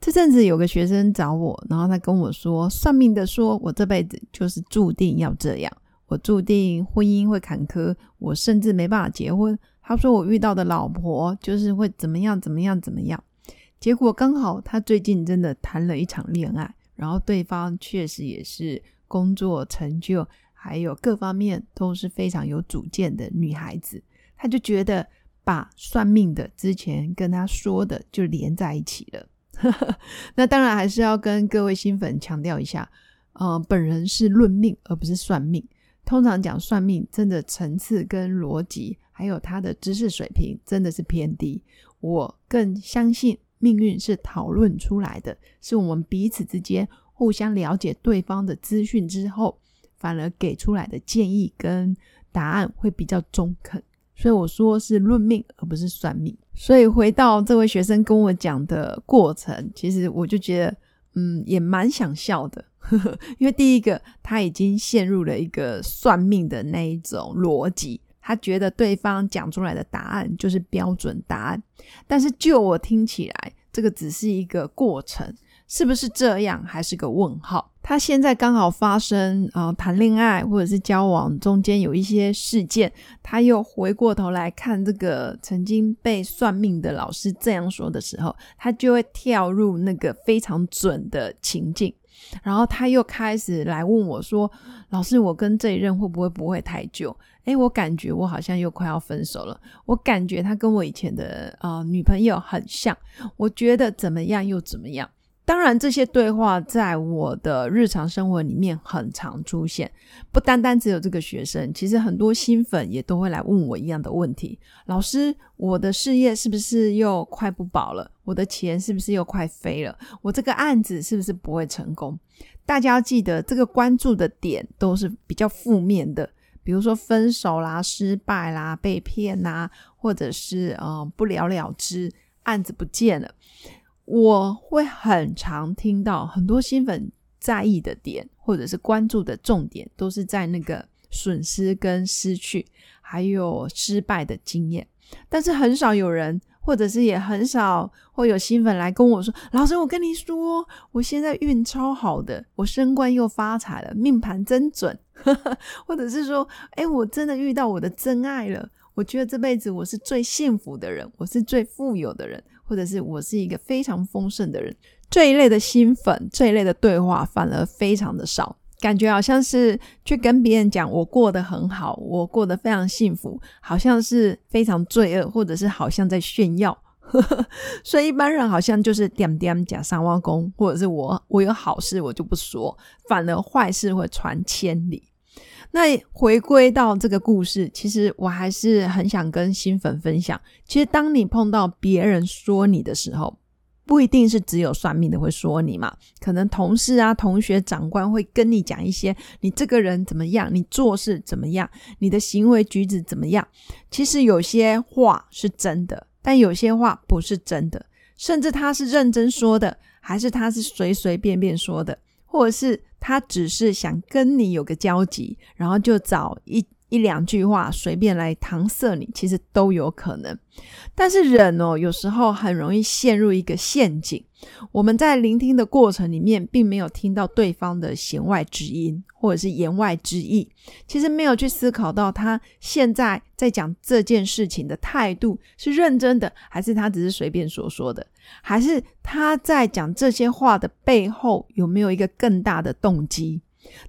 这阵子有个学生找我，然后他跟我说，算命的说我这辈子就是注定要这样，我注定婚姻会坎坷，我甚至没办法结婚。他说我遇到的老婆就是会怎么样怎么样怎么样。结果刚好他最近真的谈了一场恋爱，然后对方确实也是工作成就还有各方面都是非常有主见的女孩子，他就觉得把算命的之前跟他说的就连在一起了。那当然还是要跟各位新粉强调一下，呃，本人是论命而不是算命。通常讲算命，真的层次跟逻辑，还有他的知识水平真的是偏低。我更相信命运是讨论出来的，是我们彼此之间互相了解对方的资讯之后，反而给出来的建议跟答案会比较中肯。所以我说是论命而不是算命。所以回到这位学生跟我讲的过程，其实我就觉得，嗯，也蛮想笑的。因为第一个，他已经陷入了一个算命的那一种逻辑，他觉得对方讲出来的答案就是标准答案。但是就我听起来，这个只是一个过程。是不是这样，还是个问号？他现在刚好发生啊，谈恋爱或者是交往中间有一些事件，他又回过头来看这个曾经被算命的老师这样说的时候，他就会跳入那个非常准的情境，然后他又开始来问我说：“老师，我跟这一任会不会不会太久？诶，我感觉我好像又快要分手了，我感觉他跟我以前的啊女朋友很像，我觉得怎么样又怎么样。”当然，这些对话在我的日常生活里面很常出现，不单单只有这个学生，其实很多新粉也都会来问我一样的问题：老师，我的事业是不是又快不保了？我的钱是不是又快飞了？我这个案子是不是不会成功？大家要记得，这个关注的点都是比较负面的，比如说分手啦、失败啦、被骗啦，或者是呃不了了之，案子不见了。我会很常听到很多新粉在意的点，或者是关注的重点，都是在那个损失跟失去，还有失败的经验。但是很少有人，或者是也很少会有新粉来跟我说：“老师，我跟你说，我现在运超好的，我升官又发财了，命盘真准。”或者是说：“哎，我真的遇到我的真爱了，我觉得这辈子我是最幸福的人，我是最富有的人。”或者是我是一个非常丰盛的人，这一类的新粉，这一类的对话反而非常的少，感觉好像是去跟别人讲我过得很好，我过得非常幸福，好像是非常罪恶，或者是好像在炫耀。所以一般人好像就是点点假三挖工，或者是我我有好事我就不说，反而坏事会传千里。那回归到这个故事，其实我还是很想跟新粉分享。其实，当你碰到别人说你的时候，不一定是只有算命的会说你嘛，可能同事啊、同学、长官会跟你讲一些你这个人怎么样，你做事怎么样，你的行为举止怎么样。其实有些话是真的，但有些话不是真的，甚至他是认真说的，还是他是随随便便说的。或者是他只是想跟你有个交集，然后就找一一两句话随便来搪塞你，其实都有可能。但是人哦，有时候很容易陷入一个陷阱。我们在聆听的过程里面，并没有听到对方的弦外之音，或者是言外之意。其实没有去思考到他现在在讲这件事情的态度是认真的，还是他只是随便说说的，还是他在讲这些话的背后有没有一个更大的动机？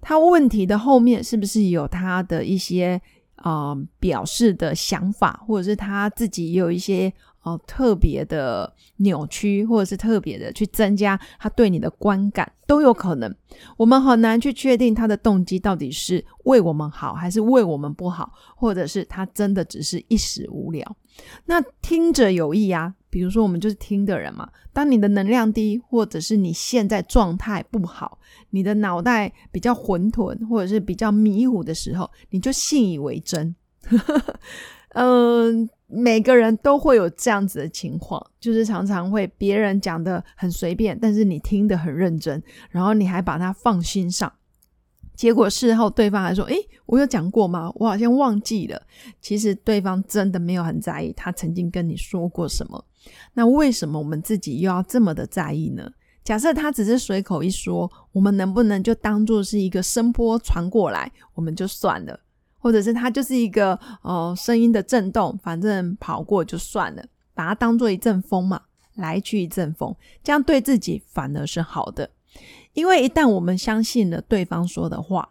他问题的后面是不是有他的一些啊表示的想法，或者是他自己也有一些？哦，特别的扭曲，或者是特别的去增加他对你的观感，都有可能。我们很难去确定他的动机到底是为我们好，还是为我们不好，或者是他真的只是一时无聊。那听者有意啊，比如说我们就是听的人嘛。当你的能量低，或者是你现在状态不好，你的脑袋比较混沌，或者是比较迷糊的时候，你就信以为真。嗯，每个人都会有这样子的情况，就是常常会别人讲的很随便，但是你听得很认真，然后你还把它放心上。结果事后对方还说：“诶，我有讲过吗？我好像忘记了。”其实对方真的没有很在意他曾经跟你说过什么。那为什么我们自己又要这么的在意呢？假设他只是随口一说，我们能不能就当做是一个声波传过来，我们就算了？或者是它就是一个呃声音的震动，反正跑过就算了，把它当做一阵风嘛，来去一阵风，这样对自己反而是好的。因为一旦我们相信了对方说的话，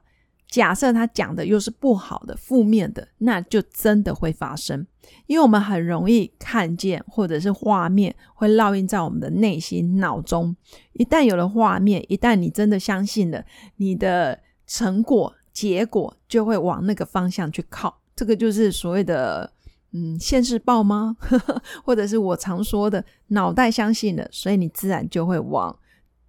假设他讲的又是不好的、负面的，那就真的会发生。因为我们很容易看见，或者是画面会烙印在我们的内心、脑中。一旦有了画面，一旦你真的相信了，你的成果、结果就会往那个方向去靠。这个就是所谓的嗯现世报吗？或者是我常说的脑袋相信了，所以你自然就会往。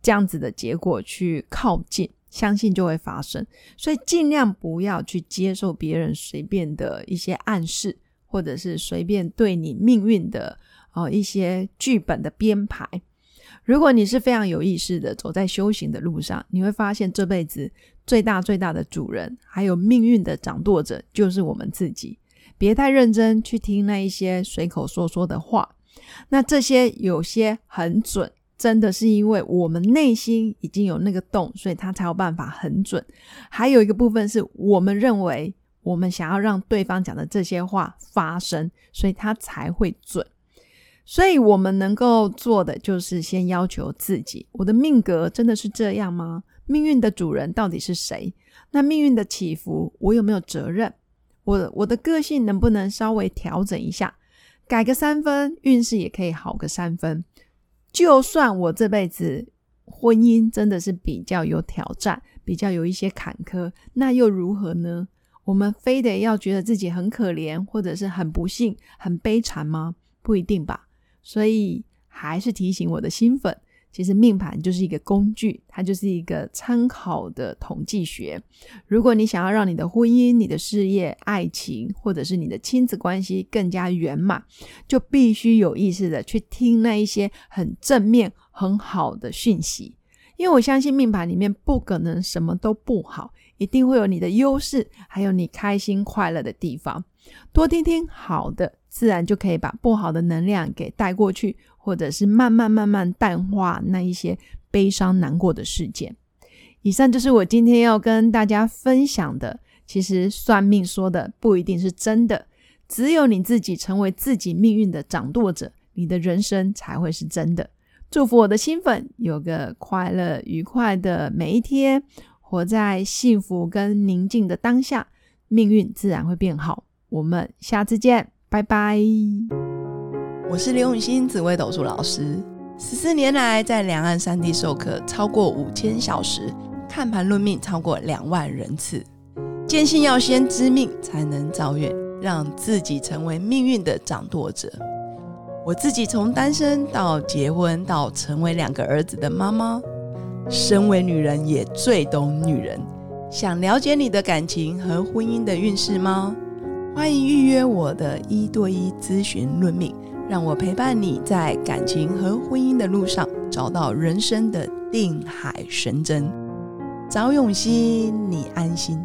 这样子的结果去靠近，相信就会发生。所以尽量不要去接受别人随便的一些暗示，或者是随便对你命运的呃一些剧本的编排。如果你是非常有意识的走在修行的路上，你会发现这辈子最大最大的主人，还有命运的掌舵者，就是我们自己。别太认真去听那一些随口说说的话，那这些有些很准。真的是因为我们内心已经有那个洞，所以他才有办法很准。还有一个部分是我们认为我们想要让对方讲的这些话发生，所以他才会准。所以我们能够做的就是先要求自己：我的命格真的是这样吗？命运的主人到底是谁？那命运的起伏，我有没有责任？我我的个性能不能稍微调整一下，改个三分，运势也可以好个三分。就算我这辈子婚姻真的是比较有挑战，比较有一些坎坷，那又如何呢？我们非得要觉得自己很可怜，或者是很不幸、很悲惨吗？不一定吧。所以还是提醒我的新粉。其实命盘就是一个工具，它就是一个参考的统计学。如果你想要让你的婚姻、你的事业、爱情，或者是你的亲子关系更加圆满，就必须有意识的去听那一些很正面、很好的讯息。因为我相信命盘里面不可能什么都不好，一定会有你的优势，还有你开心快乐的地方。多听听好的，自然就可以把不好的能量给带过去。或者是慢慢慢慢淡化那一些悲伤难过的事件。以上就是我今天要跟大家分享的。其实算命说的不一定是真的，只有你自己成为自己命运的掌舵者，你的人生才会是真的。祝福我的新粉有个快乐愉快的每一天，活在幸福跟宁静的当下，命运自然会变好。我们下次见，拜拜。我是刘永新紫微斗数老师，十四年来在两岸三地授课超过五千小时，看盘论命超过两万人次。坚信要先知命才能造运，让自己成为命运的掌舵者。我自己从单身到结婚，到成为两个儿子的妈妈，身为女人也最懂女人。想了解你的感情和婚姻的运势吗？欢迎预约我的一对一咨询论命。让我陪伴你在感情和婚姻的路上，找到人生的定海神针。早永熙，你安心。